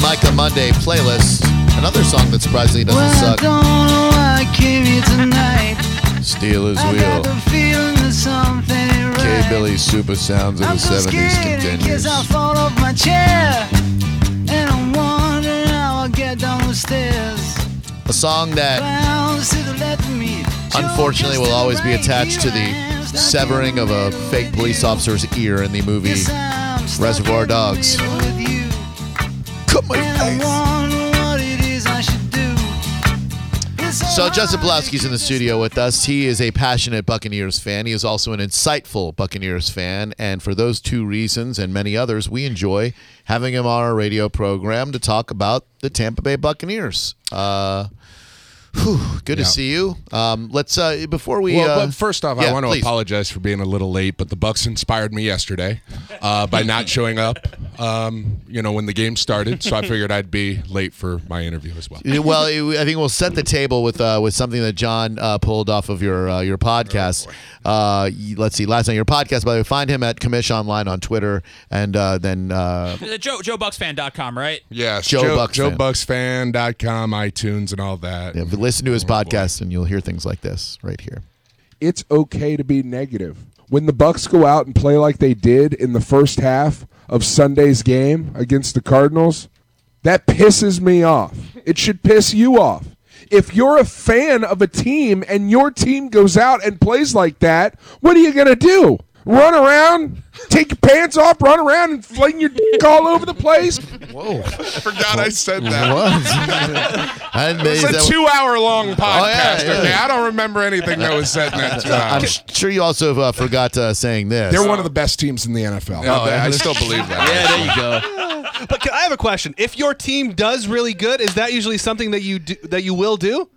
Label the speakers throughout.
Speaker 1: Micah Monday playlist. Another song that surprisingly doesn't
Speaker 2: Well, I
Speaker 1: suck.
Speaker 2: don't know why I came here tonight.
Speaker 1: Stealers
Speaker 2: I
Speaker 1: Wheel.
Speaker 2: the feeling that something ain't
Speaker 1: K. Billy's Super Sounds of
Speaker 2: I'm
Speaker 1: the
Speaker 2: so
Speaker 1: 70s continues.
Speaker 2: I fall off my chair. And I'm wondering how I'll get down the stairs.
Speaker 1: A song that
Speaker 2: Bounce to the left of me.
Speaker 1: unfortunately will always be attached to the severing of a fake police officer's ear in the movie
Speaker 2: Guess I'm stuck
Speaker 1: Reservoir Dogs. Cut my face.
Speaker 2: wonder what it is I should do. It's
Speaker 1: So Justin Pulaski's in the studio with us. He is a passionate Buccaneers fan. He is also an insightful Buccaneers fan, and for those two reasons and many others, we enjoy having him on our radio program to talk about the Tampa Bay Buccaneers. Uh, whew, good
Speaker 3: Yeah.
Speaker 1: to see you. Um, let's uh, before we.
Speaker 3: Well,
Speaker 1: uh,
Speaker 3: but first off,
Speaker 1: yeah,
Speaker 3: I want to
Speaker 1: please.
Speaker 3: apologize for being a little late, but the Bucks inspired me yesterday uh, by not showing up. Um, you know, when the game started, so I figured I'd be late for my interview as well.
Speaker 1: Well, I think we'll set the table with uh, with something that John uh, pulled off of your uh, your podcast. uh, let's see, last night your podcast. By the way, find him at Commish Online on Twitter, and uh, then uh,
Speaker 4: The Joe JoeBucsFan.com, right?
Speaker 3: Yes,
Speaker 1: Joe
Speaker 3: Joe,
Speaker 1: Bucks
Speaker 3: Joe
Speaker 1: fan.
Speaker 3: BucsFan.com, iTunes, and all that.
Speaker 1: yeah, listen to his oh, podcast, and you'll hear things like this right here.
Speaker 5: it's okay to be negative. When the Bucks go out and play like they did in the first half of Sunday's game against the Cardinals, that pisses me off. It should piss you off. If you're a fan of a team and your team goes out and plays like that, what are you going to do? Run around, take your pants off, run around and fling your dick all over the place?
Speaker 1: Whoa,
Speaker 3: I forgot I said that.
Speaker 1: what? I didn't
Speaker 3: It's
Speaker 1: is
Speaker 3: a
Speaker 1: that-
Speaker 3: two-hour-long podcast.
Speaker 1: yeah.
Speaker 3: Okay, I don't remember anything that was said in that two
Speaker 1: I'm
Speaker 3: hours.
Speaker 1: sure you also uh, forgot uh, saying this.
Speaker 5: They're one of the best teams in the NFL.
Speaker 3: No, I still believe that.
Speaker 6: Yeah, there you go. But can, I have a question. If your team does really good, is that usually something that you do, that you will do?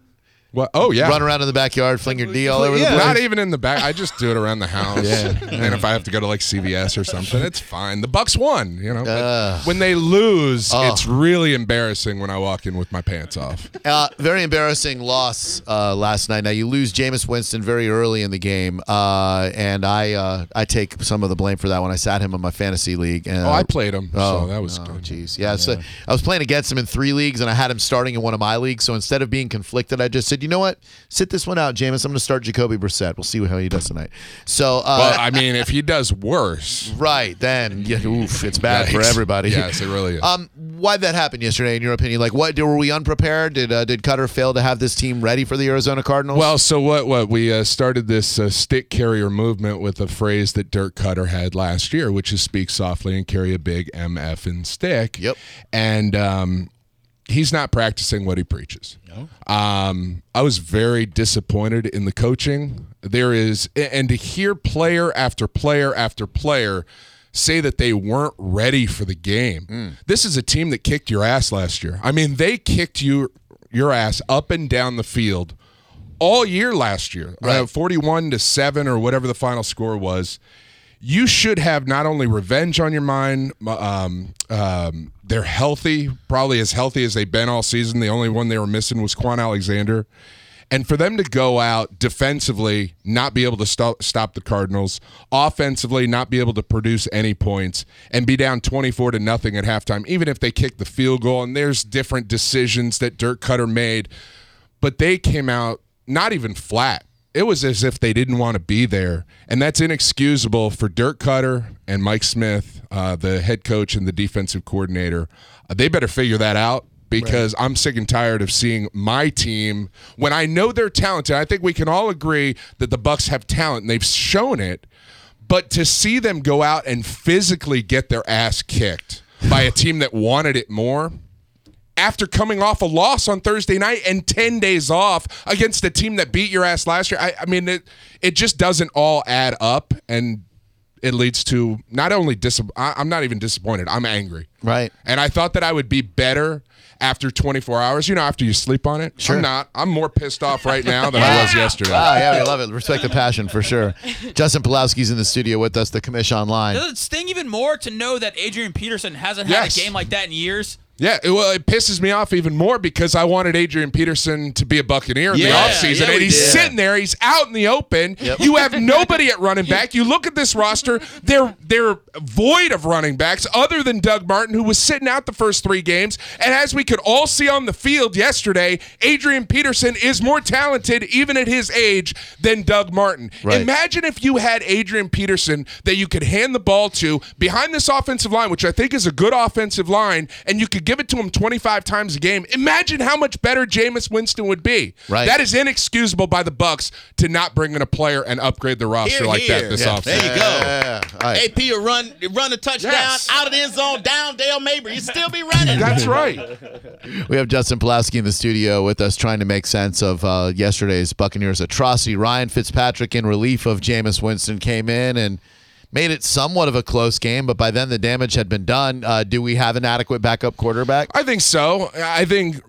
Speaker 3: What? Oh yeah.
Speaker 1: Run around in the backyard, fling your D all over
Speaker 6: Yeah.
Speaker 1: the place.
Speaker 3: Not even in the back. I just do it around the house.
Speaker 1: Yeah.
Speaker 3: And if I have to go to like CVS or something, it's fine. The Bucks won, you know.
Speaker 1: Ugh.
Speaker 3: when they lose,
Speaker 1: Oh.
Speaker 3: it's really embarrassing when I walk in with my pants off.
Speaker 1: Uh, very embarrassing loss uh, last night. Now you lose Jameis Winston very early in the game, uh, and I uh, I take some of the blame for that when I sat him in my fantasy league. And,
Speaker 3: Oh, I played him,
Speaker 1: Oh,
Speaker 3: so that was
Speaker 1: oh,
Speaker 3: good.
Speaker 1: Jeez, yeah. So I was playing against him in three leagues, and I had him starting in one of my leagues. So instead of being conflicted, I just said, you know what, sit this one out, Jameis. I'm going to start Jacoby Brissett. We'll see how he does tonight. So uh,
Speaker 3: Well, I mean, if he does worse,
Speaker 1: right then, yeah, oof, it's bad for everybody.
Speaker 3: Yes, it really is.
Speaker 1: Um, why did that happen yesterday? In your opinion, like what were we unprepared? Did uh, did Koetter fail to have this team ready for the Arizona Cardinals?
Speaker 3: Well, so what? What we uh, started this uh, stick carrier movement with a phrase that Dirk Koetter had last year, which is speak softly and carry a big MF and stick.
Speaker 1: Yep.
Speaker 3: And um, he's not practicing what he preaches. Um, I was very disappointed in the coaching. There is, and to hear player after player after player say that they weren't ready for the game. This is a team that kicked your ass last year. I mean, they kicked you your ass up and down the field all year last year. Uh, 41 to 7 or whatever the final score was. You should have not only revenge on your mind, um, um, they're healthy, probably as healthy as they've been all season. The only one they were missing was Kwon Alexander. And for them to go out defensively, not be able to stop, stop the Cardinals, offensively, not be able to produce any points, and be down 24 to nothing at halftime, even if they kick the field goal, and there's different decisions that Dirk Koetter made, but they came out not even flat. It was as if they didn't want to be there, and that's inexcusable for Dirk Koetter and Mike Smith, uh, the head coach and the defensive coordinator. Uh, they better figure that out because I'm sick and tired of seeing my team when I know they're talented. I think we can all agree that the Bucks have talent, and they've shown it. But to see them go out and physically get their ass kicked by a team that wanted it more after coming off a loss on Thursday night and 10 days off against a team that beat your ass last year. I, I mean, it, it just doesn't all add up. And it leads to not only dis- I, I'm not even disappointed, I'm angry.
Speaker 1: right.
Speaker 3: And I thought that I would be better after 24 hours, you know, after you sleep on it.
Speaker 1: Sure.
Speaker 3: I'm not. I'm more pissed off right now than I was yesterday.
Speaker 1: Ah, yeah, we love it. Respect the passion for sure. Justin Pulowski's in the studio with us, the commission online.
Speaker 4: Does it sting even more to know that Adrian Peterson hasn't
Speaker 3: Yes.
Speaker 4: had a game like that in years?
Speaker 3: Yeah, it, well, it pisses me off even more because I wanted Adrian Peterson to be a Buccaneer in
Speaker 1: Yeah,
Speaker 3: the offseason,
Speaker 1: yeah,
Speaker 3: and he's
Speaker 1: did.
Speaker 3: sitting there. He's out in the open.
Speaker 1: Yep.
Speaker 3: You have nobody at running back. You look at this roster; they're they're void of running backs other than Doug Martin, who was sitting out the first three games. And as we could all see on the field yesterday, Adrian Peterson is more talented, even at his age, than Doug Martin.
Speaker 1: Right.
Speaker 3: Imagine if you had Adrian Peterson that you could hand the ball to behind this offensive line, which I think is a good offensive line, and you could give it to him 25 times a game. Imagine how much better Jameis Winston would be.
Speaker 1: Right.
Speaker 3: That is inexcusable by the Bucks to not bring in a player and upgrade the roster
Speaker 7: Here,
Speaker 3: like that this
Speaker 1: Yeah.
Speaker 3: offseason.
Speaker 7: There you go.
Speaker 1: Yeah. All right.
Speaker 7: AP will run run a touchdown
Speaker 3: Yes.
Speaker 7: out of the end zone down Dale Mabry. You still be running.
Speaker 3: That's right.
Speaker 1: We have Justin Pulaski in the studio with us trying to make sense of uh, yesterday's Buccaneers atrocity. Ryan Fitzpatrick, in relief of Jameis Winston, came in and made it somewhat of a close game, but by then the damage had been done. Uh, do we have an adequate backup quarterback?
Speaker 3: I think so. I think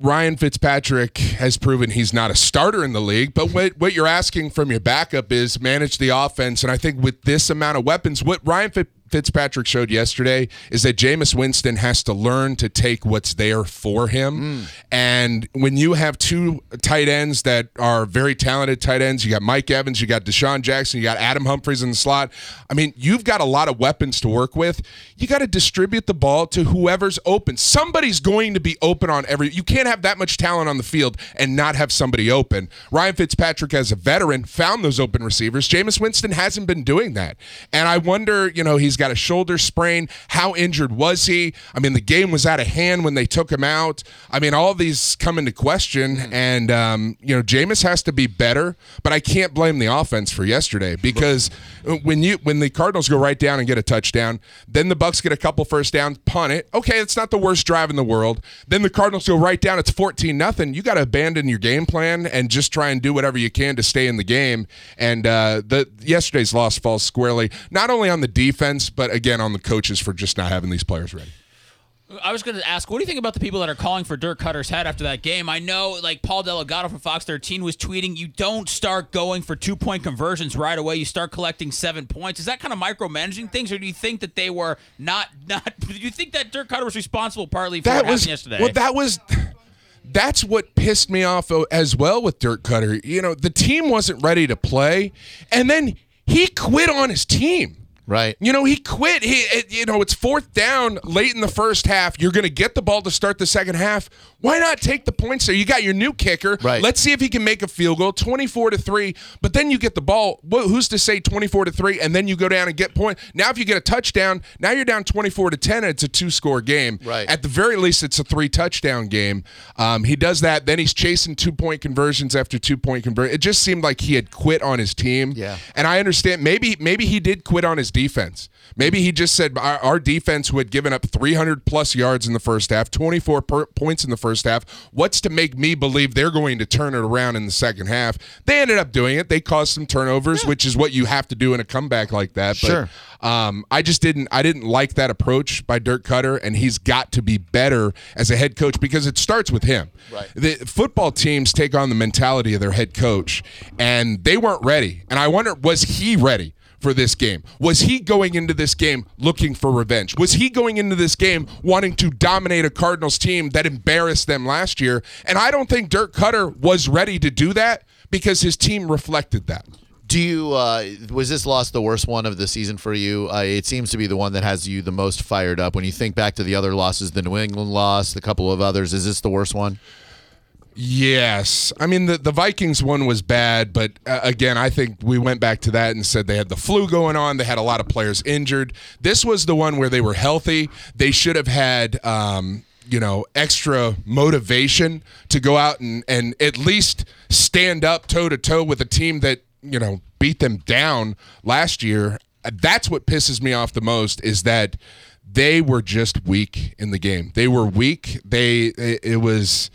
Speaker 3: Ryan Fitzpatrick has proven he's not a starter in the league, but what, what you're asking from your backup is manage the offense. And I think with this amount of weapons, what Ryan Fit- Fitzpatrick showed yesterday is that Jameis Winston has to learn to take what's there for him. Mm. And when you have two tight ends that are very talented tight ends, you got Mike Evans, you got DeSean Jackson, you got Adam Humphries in the slot. I mean, you've got a lot of weapons to work with. You got to distribute the ball to whoever's open. Somebody's going to be open on every. You can't have that much talent on the field and not have somebody open. Ryan Fitzpatrick, as a veteran, found those open receivers. Jameis Winston hasn't been doing that. And I wonder, you know, he's got a shoulder sprain. How injured was he? I mean, the game was out of hand when they took him out. I mean, all these come into question. And, um, you know, Jameis has to be better, but I can't blame the offense for yesterday because when you when the Cardinals go right down and get a touchdown, then the Bucks get a couple first downs, punt it. Okay, it's not the worst drive in the world. Then the Cardinals go right down, it's 14 nothing. You got to abandon your game plan and just try and do whatever you can to stay in the game. And uh, the yesterday's loss falls squarely not only on the defense, but again on the coaches for just not having these players ready.
Speaker 4: I was going to ask, what do you think about the people that are calling for Dirk Koetter's head after that game? I know, like Paul Dellegatto from Fox 13 was tweeting, you don't start going for two point conversions right away. You start collecting seven points. Is that kind of micromanaging things, or do you think that they were not not? Do you think that Dirk Koetter was responsible partly for
Speaker 3: that
Speaker 4: what
Speaker 3: was
Speaker 4: happened yesterday?
Speaker 3: well that was that's what pissed me off as well with Dirk Koetter. You know, the team wasn't ready to play, and then he quit on his team.
Speaker 1: Right.
Speaker 3: You know, he quit. He, it, you know, it's fourth down late in the first half. You're going to get the ball to start the second half. Why not take the points there? You got your new kicker.
Speaker 1: Right.
Speaker 3: Let's see if he can make a field goal. 24 to three. But then you get the ball. Wh- Who's to say 24 to three? And then you go down and get point. Now, if you get a touchdown, now you're down 24 to 10. And it's a two score game.
Speaker 1: Right.
Speaker 3: At the very least, it's a three touchdown game. Um, he does that. Then he's chasing two point conversions after two point conversion. It just seemed like he had quit on his team.
Speaker 1: Yeah.
Speaker 3: And I understand maybe maybe he did quit on his defense. Maybe he just said our, our defense who had given up 300 plus yards in the first half, 24 per, points in the first half. What's to make me believe they're going to turn it around in the second half? They ended up doing it. They caused some turnovers, which is what you have to do in a comeback like that.
Speaker 1: Sure.
Speaker 3: But um, I just didn't I didn't like that approach by Dirk Koetter, and he's got to be better as a head coach because it starts with him.
Speaker 1: Right.
Speaker 3: The football teams take on the mentality of their head coach, and they weren't ready. And I wonder, was he ready? For this game? Was he going into this game looking for revenge? Was he going into this game wanting to dominate a Cardinals team that embarrassed them last year? And I don't think Dirk Koetter was ready to do that because his team reflected that.
Speaker 1: Do you uh, was this loss the worst one of the season for you? Uh, it seems to be the one that has you the most fired up. When you think back to the other losses, the New England loss, the couple of others, is this the worst one?
Speaker 3: Yes. I mean, the, the Vikings one was bad, but uh, again, I think we went back to that and said they had the flu going on. They had a lot of players injured. This was the one where they were healthy. They should have had. Um, you know, extra motivation to go out and, and at least stand up toe to toe with a team that, you know, beat them down last year. That's what pisses me off the most is that they were just weak in the game. They were weak. They, it, it was,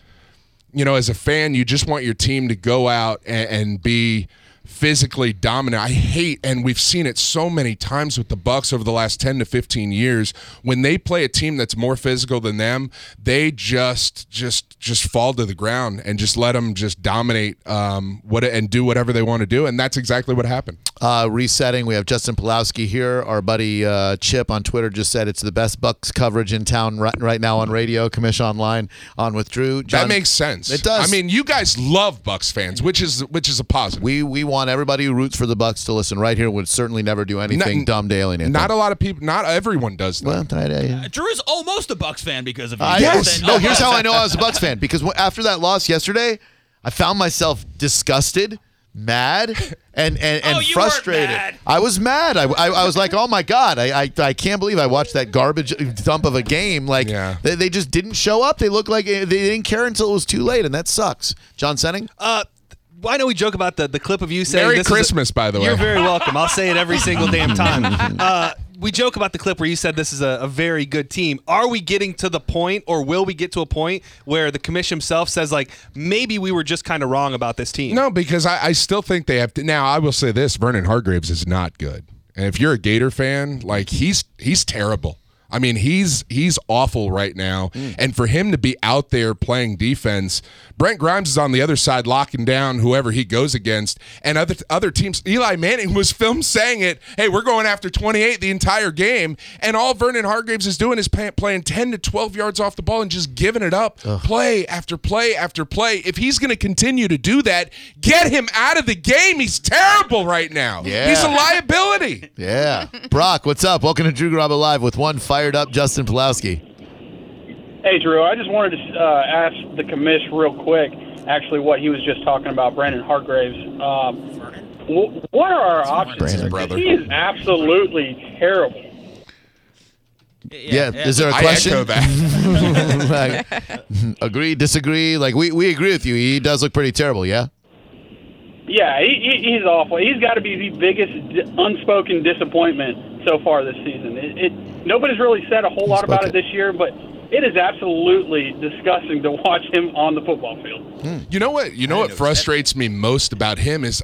Speaker 3: you know, as a fan, you just want your team to go out and, and be physically dominant. I hate, and we've seen it so many times with the Bucks over the last ten to fifteen years. When they play a team that's more physical than them, they just just just fall to the ground and just let them just dominate um, what and do whatever they want to do, and that's exactly what happened.
Speaker 1: Uh, resetting. We have Justin Pulowski here. Our buddy uh, Chip on Twitter just said it's the best Bucks coverage in town right, right now on radio. Commission online on with Drew. John,
Speaker 3: that makes sense.
Speaker 1: It does.
Speaker 3: I mean, you guys love Bucks fans, which is which is a positive.
Speaker 1: we we want everybody who roots for the Bucks to listen right here. Would certainly never do anything
Speaker 3: Not-
Speaker 1: dumb to alienate.
Speaker 3: Not
Speaker 1: them.
Speaker 3: a lot of people. Not everyone does that.
Speaker 1: Well, I- I- uh,
Speaker 4: Drew is almost a Bucks fan because of you.
Speaker 1: I,
Speaker 3: Yes.
Speaker 4: Then-
Speaker 1: No, here's how I know I was a Bucks fan because after that loss yesterday, I found myself disgusted, mad, and and, and
Speaker 4: Oh,
Speaker 1: frustrated. I was mad. I, I, I was like, oh my god, I, I I can't believe I watched that garbage uh, dump of a game. Like
Speaker 3: Yeah.
Speaker 1: they, they just didn't show up. They looked like uh, they didn't care until it was too late, and that sucks. John Senning.
Speaker 6: Uh, I know we joke about the, the clip of you saying
Speaker 3: Merry
Speaker 6: this is a-
Speaker 3: Christmas, by the way.
Speaker 6: You're very welcome. I'll say it every single damn time. Uh, we joke about the clip where you said this is a, a very good team. Are we getting to the point, or will we get to a point where the commission himself says like maybe we were just kind of wrong about this team?
Speaker 3: No, because I, I still think they have to. Now, I will say this: Vernon Hargreaves is not good, and if you're a Gator fan, like he's he's terrible. I mean, he's he's awful right now, mm. and for him to be out there playing defense, Brent Grimes is on the other side locking down whoever he goes against, and other other teams. Eli Manning was filmed saying it. Hey, we're going after 28 the entire game, and all Vernon Hargreaves is doing is pay, playing 10 to 12 yards off the ball and just giving it up, play after play after play. If he's going to continue to do that, get him out of the game. He's terrible right now.
Speaker 1: Yeah.
Speaker 3: He's a liability.
Speaker 1: Yeah, Brock, what's up? Welcome to Drew Garabo Live with one fired up Justin Pulowski.
Speaker 8: Hey, Drew, I just wanted to uh, ask the commish real quick, actually, what he was just talking about, Brandon Hargreaves. Um, wh- what are our options?
Speaker 1: Brandon.
Speaker 3: Brother.
Speaker 8: He is absolutely terrible.
Speaker 1: Yeah, is there a question?
Speaker 3: echo that.
Speaker 1: Like, agree, disagree? Like we, we agree with you. He does look pretty terrible. Yeah.
Speaker 8: Yeah, he, he, he's awful. He's got to be the biggest unspoken disappointment so far this season. It, it nobody's really said a whole lot about it this year, but it is absolutely disgusting to watch him on the football field. Hmm.
Speaker 3: You know what? You know what frustrates me most about him is,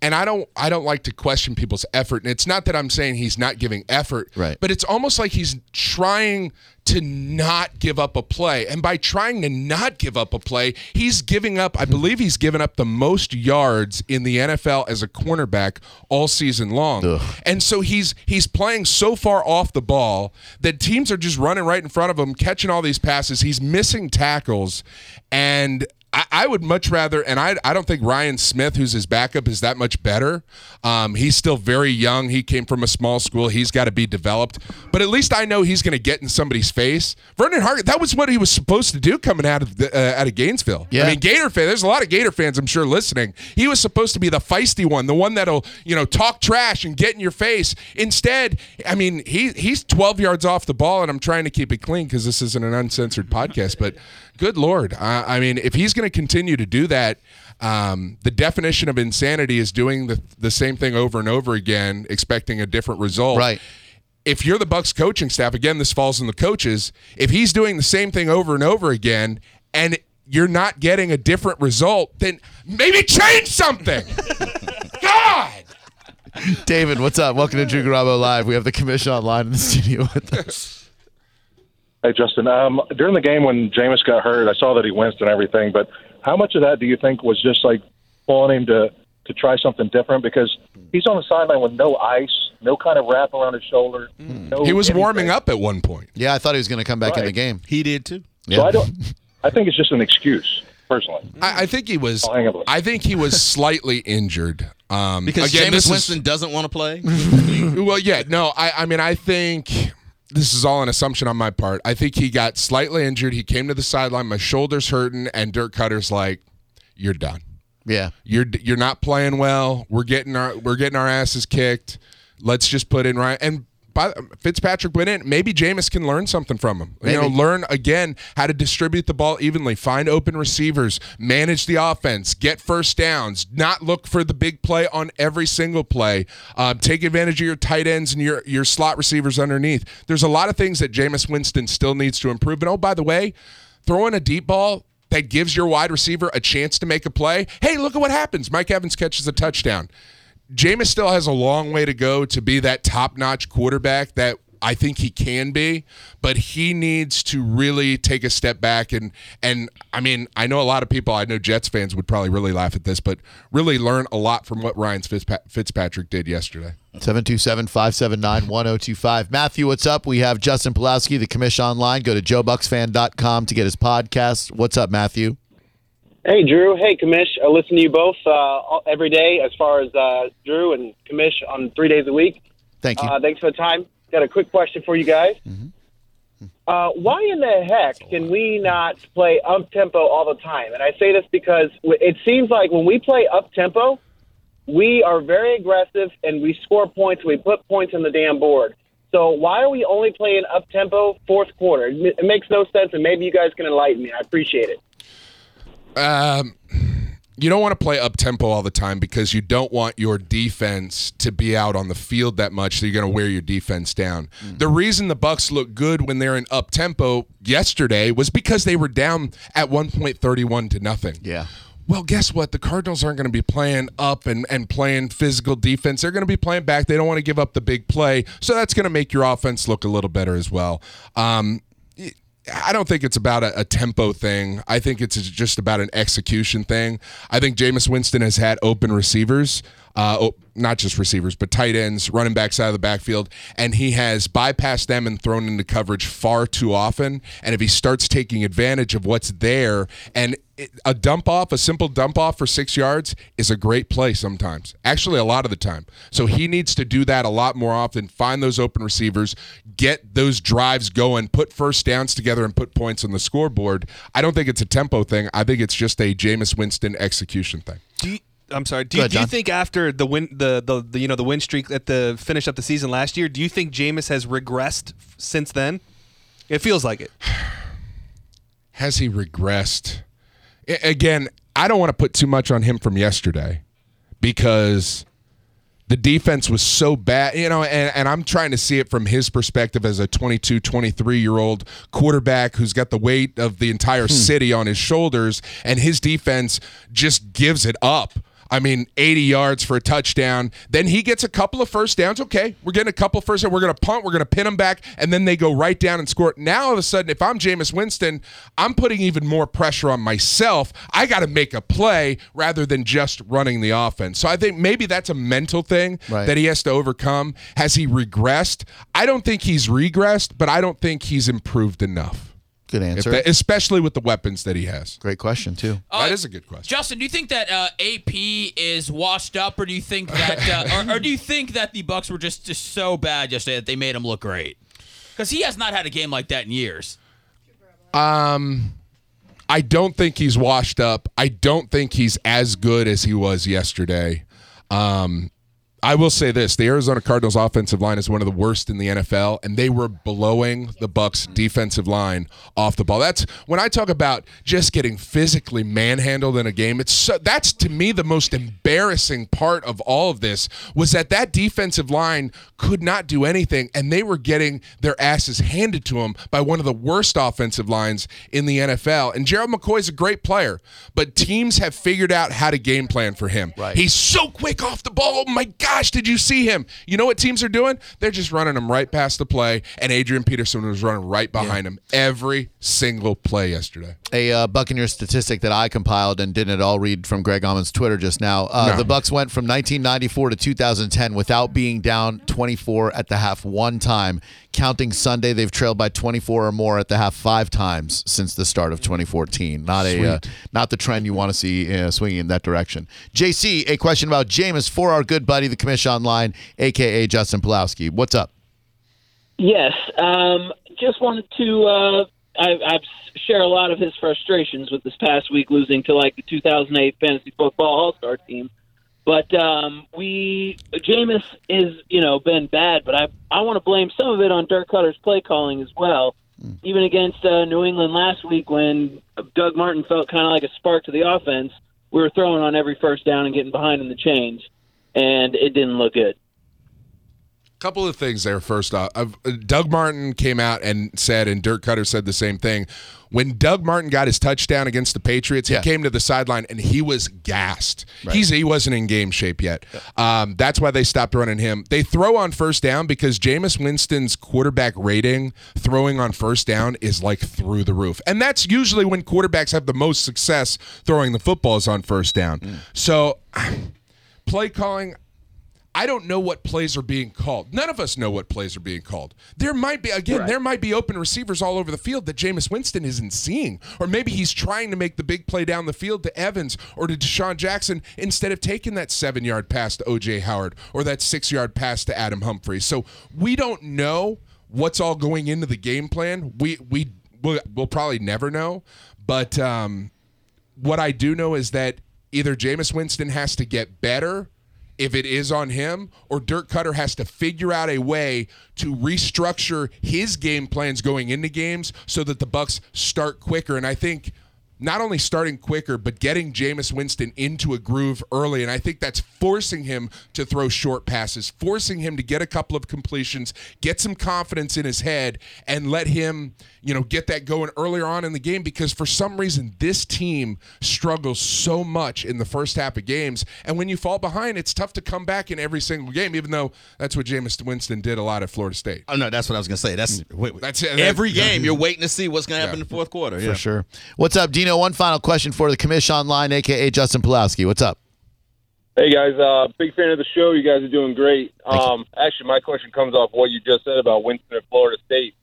Speaker 3: and I don't, I don't like to question people's effort. And it's not that I'm saying he's not giving effort,
Speaker 1: Right.
Speaker 3: But it's almost like he's trying to not give up a play, and by trying to not give up a play, he's giving up. I believe he's given up the most yards in the NFL as a cornerback all season long. And so he's he's playing so far off the ball that teams are just running right in front of him, catching all these passes. He's missing tackles, and I, I would much rather, and I, I don't think Ryan Smith, who's his backup, is that much better. Um, he's still very young. He came from a small school. He's got to be developed. But at least I know he's going to get in somebody's face. Vernon Hart, that was what he was supposed to do coming out of the, uh, out of Gainesville.
Speaker 1: Yeah.
Speaker 3: I mean, Gator fan. There's a lot of Gator fans, I'm sure, listening. He was supposed to be the feisty one, the one that'll you know talk trash and get in your face. Instead, I mean, he he's 12 yards off the ball, and I'm trying to keep it clean because this isn't an uncensored podcast. But good lord, I, I mean, if he's going to continue to do that. Um, the definition of insanity is doing the, the same thing over and over again, expecting a different result
Speaker 1: Right.
Speaker 3: if you're the Bucks coaching staff, again, this falls on the coaches. If he's doing the same thing over and over again, and you're not getting a different result, then maybe change something. God.
Speaker 1: David, what's up? Welcome to Drew Garabo Live. We have the commission online in the studio with us.
Speaker 9: Hey, Justin. Um, during the game when Jameis got hurt, I saw that he winced and everything. But how much of that do you think was just like pulling him to to try something different? Because he's on the sideline with no ice, no kind of wrap around his shoulder. No
Speaker 3: He was
Speaker 9: anything.
Speaker 3: warming up at one point.
Speaker 1: Yeah, I thought he was going to come back in the game.
Speaker 7: He did too.
Speaker 9: So I don't. I think it's just an excuse, personally.
Speaker 3: I, I think he was.
Speaker 9: I'll hang up with
Speaker 3: I think he was slightly injured. Um,
Speaker 7: Because
Speaker 3: again, this
Speaker 7: Jameis
Speaker 3: is-
Speaker 7: Winston doesn't want to play.
Speaker 3: well, yeah, no, I, I mean, I think this is all an assumption on my part. I think he got slightly injured. He came to the sideline, my shoulder's hurting, and Dirk Koetter's like, "You're done.
Speaker 1: Yeah.
Speaker 3: You're you're not playing well. We're getting our we're getting our asses kicked. Let's just put in right." And by, Fitzpatrick went in. Maybe Jameis can learn something from him. You know, learn again how to distribute the ball evenly, find open receivers, manage the offense, get first downs, not look for the big play on every single play. Um, take advantage of your tight ends and your your slot receivers underneath. There's a lot of things that Jameis Winston still needs to improve. And oh, by the way, throwing a deep ball that gives your wide receiver a chance to make a play, hey, look at what happens. Mike Evans catches a touchdown. Jameis still has a long way to go to be that top notch quarterback that I think he can be, but he needs to really take a step back and and I mean I know a lot of people I know Jets fans would probably really laugh at this, but really learn a lot from what Ryan Fitzpatrick did yesterday.
Speaker 1: 727-579-1025. Matthew, what's up? We have Justin Pulowski, the commission online. Go to joebucsfan.com to get his podcast. What's up, Matthew?
Speaker 10: Hey, Drew. Hey, Commish. I listen to you both uh, every day as far as uh, Drew and Commish on three days a week.
Speaker 1: Thank you.
Speaker 10: Uh, thanks for the time. Got a quick question for you guys. Uh, why in the heck can we not play up tempo all the time? And I say this because it seems like when we play up tempo, we are very aggressive and we score points. We put points on the damn board. So why are we only playing up tempo fourth quarter? It makes no sense, and maybe you guys can enlighten me. I appreciate it.
Speaker 3: Um, you don't want to play up tempo all the time because you don't want your defense to be out on the field that much. So you're going to wear your defense down. The reason the Bucks look good when they're in up tempo yesterday was because they were down at one point thirty-one to nothing.
Speaker 1: Yeah.
Speaker 3: Well, guess what? The Cardinals aren't going to be playing up and, and playing physical defense. They're going to be playing back. They don't want to give up the big play. So that's going to make your offense look a little better as well. Um, I don't think it's about a, a tempo thing. I think it's just about an execution thing. I think Jameis Winston has had open receivers, uh, oh, not just receivers, but tight ends, running backs out of the backfield, and he has bypassed them and thrown into coverage far too often. And if he starts taking advantage of what's there, and it, a dump off, a simple dump off for six yards is a great play sometimes. Actually, a lot of the time. So he needs to do that a lot more often. Find those open receivers, get those drives going, put first downs together, and put points on the scoreboard. I don't think it's a tempo thing. I think it's just a Jameis Winston execution thing.
Speaker 6: I'm sorry. Do, you,
Speaker 1: ahead,
Speaker 6: do you think after the win, the, the the you know the win streak at the finish up the season last year, do you think Jameis has regressed f- since then? It feels like it.
Speaker 3: Has he regressed? I- again, I don't want to put too much on him from yesterday because the defense was so bad, you know, and, and I'm trying to see it from his perspective as a 22, 23 year old quarterback who's got the weight of the entire hmm. city on his shoulders, and his defense just gives it up. I mean, 80 yards for a touchdown. Then he gets a couple of first downs. Okay, we're getting a couple first downs. We're going to punt. We're going to pin him back. And then they go right down and score. Now, all of a sudden, if I'm Jameis Winston, I'm putting even more pressure on myself. I got to make a play rather than just running the offense. So I think maybe that's a mental thing
Speaker 1: Right.
Speaker 3: that he has to overcome. Has he regressed? I don't think he's regressed, but I don't think he's improved enough,
Speaker 1: Good answer.
Speaker 3: that- especially with the weapons that he has.
Speaker 1: Great question, too.
Speaker 3: that is a good question.
Speaker 4: Justin, do you think that uh, AP is washed up, or do you think that, uh, or, or do you think that the Bucks were just, just so bad yesterday that they made him look great? Because he has not had a game like that in years.
Speaker 3: Um, I don't think he's washed up. I don't think he's as good as he was yesterday. Um, I will say this: the Arizona Cardinals' offensive line is one of the worst in the NFL, and they were blowing the Bucks' defensive line off the ball. That's when I talk about just getting physically manhandled in a game. It's so, that's to me the most embarrassing part of all of this was that that defensive line could not do anything, and they were getting their asses handed to them by one of the worst offensive lines in the NFL. And Gerald McCoy's a great player, but teams have figured out how to game plan for him.
Speaker 1: Right.
Speaker 3: He's so quick off the ball. Oh my gosh, did you see him? You know what teams are doing? They're just running him right past the play, and Adrian Peterson was running right behind him every single play yesterday.
Speaker 1: A uh, Buccaneer statistic that I compiled and didn't at all read from Greg Auman's Twitter just now. Uh,
Speaker 3: No.
Speaker 1: The Bucks went from 1994 to 2010 without being down 24 at the half one time. Counting Sunday, they've trailed by 24 or more at the half five times since the start of 2014. Not a uh, not the trend you want to see uh, swinging in that direction. JC, a question about Jameis for our good buddy, the commission online, aka Justin Pulowski. What's up?
Speaker 11: Yes, um, just wanted to. I, I share a lot of his frustrations with this past week losing to like the 2008 fantasy football All Star team. But um, we, Jameis is you know been bad, but I I want to blame some of it on Dirk Koetter's play calling as well. Even against uh, New England last week, when Doug Martin felt kind of like a spark to the offense, we were throwing on every first down and getting behind in the chains, and it didn't look good.
Speaker 3: Couple of things there. First off, I've- uh, Doug Martin came out and said, and Dirk Koetter said the same thing. When Doug Martin got his touchdown against the Patriots,
Speaker 1: Yeah.
Speaker 3: he came to the sideline and he was gassed. He's he wasn't in game shape yet. Um, that's why they stopped running him. They throw on first down because Jameis Winston's quarterback rating throwing on first down is like through the roof, and that's usually when quarterbacks have the most success throwing the footballs on first down. So play calling. I don't know what plays are being called. None of us know what plays are being called. There might be again, there might be open receivers all over the field that Jameis Winston isn't seeing, or maybe he's trying to make the big play down the field to Evans or to DeSean Jackson instead of taking that seven-yard pass to OJ Howard or that six-yard pass to Adam Humphries. So we don't know what's all going into the game plan. We we we'll, we'll probably never know, but um, what I do know is that either Jameis Winston has to get better if it is on him, or Dirk Koetter has to figure out a way to restructure his game plans going into games so that the Bucks start quicker. And I think not only starting quicker, but getting Jameis Winston into a groove early. And I think that's forcing him to throw short passes, forcing him to get a couple of completions, get some confidence in his head, and let him, you know, get that going earlier on in the game because for some reason this team struggles so much in the first half of games. And when you fall behind, it's tough to come back in every single game, even though that's what Jameis Winston did a lot at Florida State.
Speaker 7: Oh no, that's what I was gonna say. That's wait, wait.
Speaker 3: That's it.
Speaker 7: every game. You're waiting to see what's gonna happen in the fourth quarter.
Speaker 1: For sure. What's up, Dino? One final question for the commission online, aka Justin Pulowski. What's up?
Speaker 12: Hey guys, uh, big fan of the show. You guys are doing great. Um, actually, my question comes off what you just said about Winston at Florida State.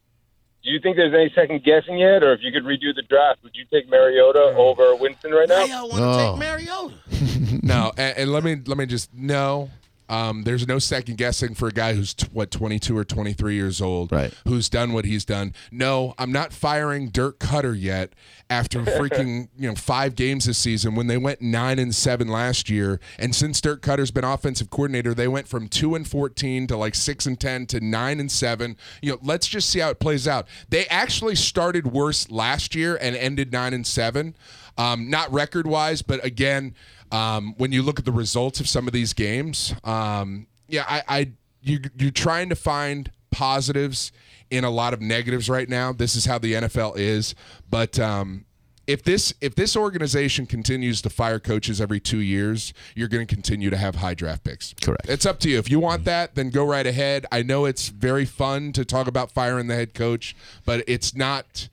Speaker 12: Do you think there's any second guessing yet, or if you could redo the draft, would you take Mariota over Winston right now?
Speaker 7: Y'all want to
Speaker 1: Oh.
Speaker 7: take Mariota?
Speaker 3: no, and, and let me let me just no. Um, there's no second guessing for a guy who's t- what 22 or 23 years old,
Speaker 1: Right.
Speaker 3: Who's done what he's done. No, I'm not firing Dirk Koetter yet. After freaking you know five games this season, when they went nine and seven last year, and since Dirk Koetter's been offensive coordinator, they went from two and 14 to like six and 10 to nine and seven. You know, let's just see how it plays out. They actually started worse last year and ended nine and seven. Um, not record wise, but again, um, when you look at the results of some of these games, um, yeah, I, I you, you're trying to find positives in a lot of negatives right now. This is how the NFL is, but um, if this if this organization continues to fire coaches every two years, you're going to continue to have high draft picks.
Speaker 1: Correct.
Speaker 3: It's up to you. If you want that, then go right ahead. I know it's very fun to talk about firing the head coach, but it's not.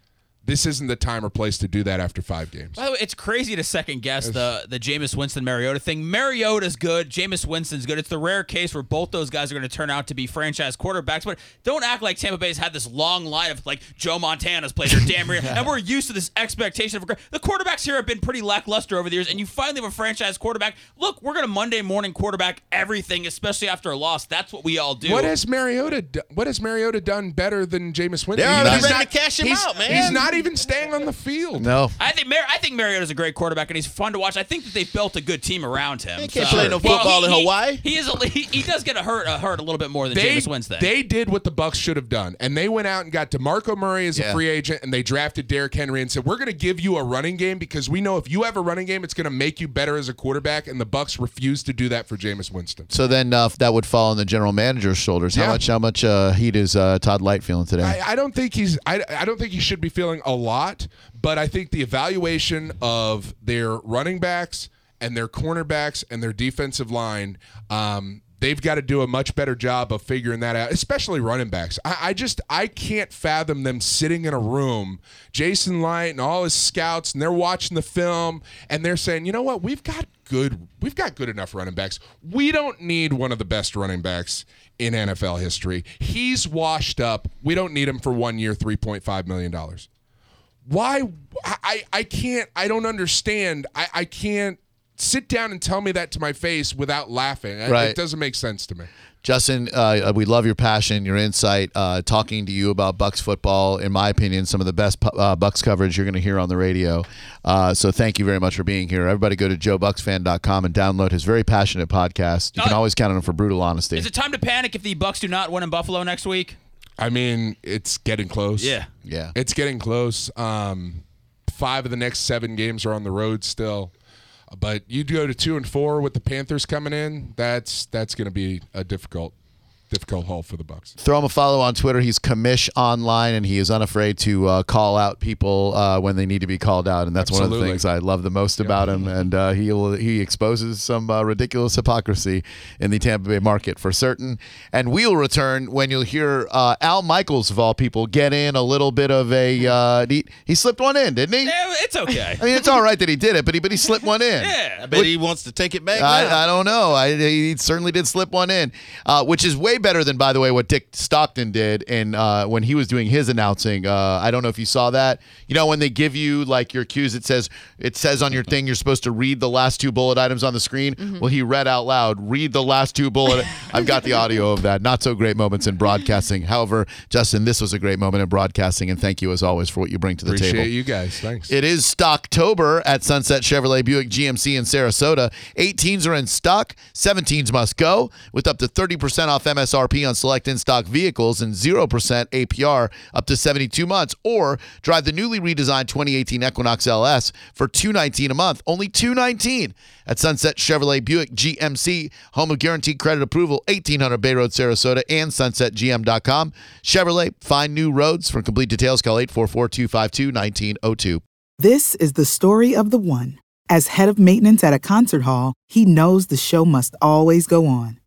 Speaker 3: This isn't the time or place to do that after five games.
Speaker 4: By the way, it's crazy to second guess the the Jameis Winston Mariota thing. Mariota's good, Jameis Winston's good. It's the rare case where both those guys are going to turn out to be franchise quarterbacks. But don't act like Tampa Bay's had this long line of like Joe Montana's played there, Dan Marino, and we're used to this expectation of the quarterbacks here have been pretty lackluster over the years. And you finally have a franchise quarterback. Look, we're going to Monday morning quarterback everything, especially after a loss. That's what we all do.
Speaker 3: What has Mariota? Do- what has Mariota done better than Jameis Winston?
Speaker 7: They're already
Speaker 3: He's
Speaker 7: ready
Speaker 3: not-
Speaker 7: to cash him
Speaker 3: he's-
Speaker 7: out, man.
Speaker 3: He's not even staying on the field.
Speaker 1: No.
Speaker 4: I think Mar- I think Mariota's a great quarterback and he's fun to watch. I think that they've built a good team around him.
Speaker 7: He can't play no football in Hawaii.
Speaker 4: He is a, he, he does get a hurt a hurt a little bit more than
Speaker 3: They,
Speaker 4: Jameis Winston.
Speaker 3: they did what the Bucks should have done, and they went out and got Demarco Murray as
Speaker 1: Yeah.
Speaker 3: a free agent, and they drafted Derrick Henry and said, "We're going to give you a running game because we know if you have a running game, it's going to make you better as a quarterback." And the Bucks refused to do that for Jameis Winston.
Speaker 1: So then uh, that would fall on the general manager's shoulders. How
Speaker 3: Yeah.
Speaker 1: much? How much uh, heat is uh, Todd Licht feeling today?
Speaker 3: I, I don't think he's. I, I don't think he should be feeling a lot, but I think the evaluation of their running backs and their cornerbacks and their defensive line, um, they've got to do a much better job of figuring that out, especially running backs. I, I just I can't fathom them sitting in a room, Jason Licht and all his scouts, and they're watching the film and they're saying, you know what, we've got good, we've got good enough running backs. We don't need one of the best running backs in NFL history. He's washed up. We don't need him for one year, three point five million dollars. Why? I, I I can't. I don't understand. I, I can't sit down and tell me that to my face without laughing. It-
Speaker 1: Right.
Speaker 3: It doesn't make sense to me.
Speaker 1: Justin, uh, we love your passion, your insight, uh, talking to you about Bucks football. In my opinion, some of the best uh, Bucks coverage you're going to hear on the radio. Uh, so thank you very much for being here. Everybody go to joebucsfan.com and download his very passionate podcast. You can
Speaker 4: Uh,
Speaker 1: always count on him for brutal honesty.
Speaker 4: Is it time to panic if the Bucks do not win in Buffalo next week?
Speaker 3: I mean, it's getting close.
Speaker 4: Yeah.
Speaker 1: Yeah.
Speaker 3: It's getting close. Um, five of the next seven games are on the road still. But you go to two and four with the Panthers coming in. That's that's going to be a difficult. Difficult haul for the Bucks.
Speaker 1: Throw him a follow on Twitter. He's commish online, and he is unafraid to uh, call out people uh, when they need to be called out, and that's one of the things I love the most about him. And uh, he he exposes some uh, ridiculous hypocrisy in the Tampa Bay market for certain. And we'll return when you'll hear uh, Al Michaels of all people get in a little bit of a uh, he, he slipped one in, didn't he?
Speaker 4: Eh, it's okay.
Speaker 1: I mean, it's all right that he did it, but he but he slipped one in.
Speaker 4: Yeah.
Speaker 7: I bet he wants to take it back. now.
Speaker 1: I, I don't know. I, he certainly did slip one in, uh, which is way better than, by the way, what Dick Stockton did and uh, when he was doing his announcing. Uh, I don't know if you saw that. You know, when they give you like your cues, it says it says on your thing you're supposed to read the last two bullet items on the screen. Well, he read out loud, "Read the last two bullet." I've got the audio of that. Not so great moments in broadcasting. However, Justin, this was a great moment in broadcasting, and thank you as always for what you bring to the
Speaker 3: Appreciate
Speaker 1: table.
Speaker 3: you guys. Thanks.
Speaker 1: It is Stocktober at Sunset Chevrolet Buick GMC in Sarasota. 18s are in stock, 17s must go, with up to 30% off MSRP on select in stock vehicles and 0% APR up to 72 months. Or drive the newly redesigned 2018 Equinox LS for 219 a month, only 219 at Sunset Chevrolet Buick GMC, home of guaranteed credit approval, 1800 Bay Road, Sarasota, and sunsetgm.com. Chevrolet, find new roads. For complete details, call 844 252 1902.
Speaker 13: This is the story of the one. As head of maintenance at a concert hall, he knows the show must always go on.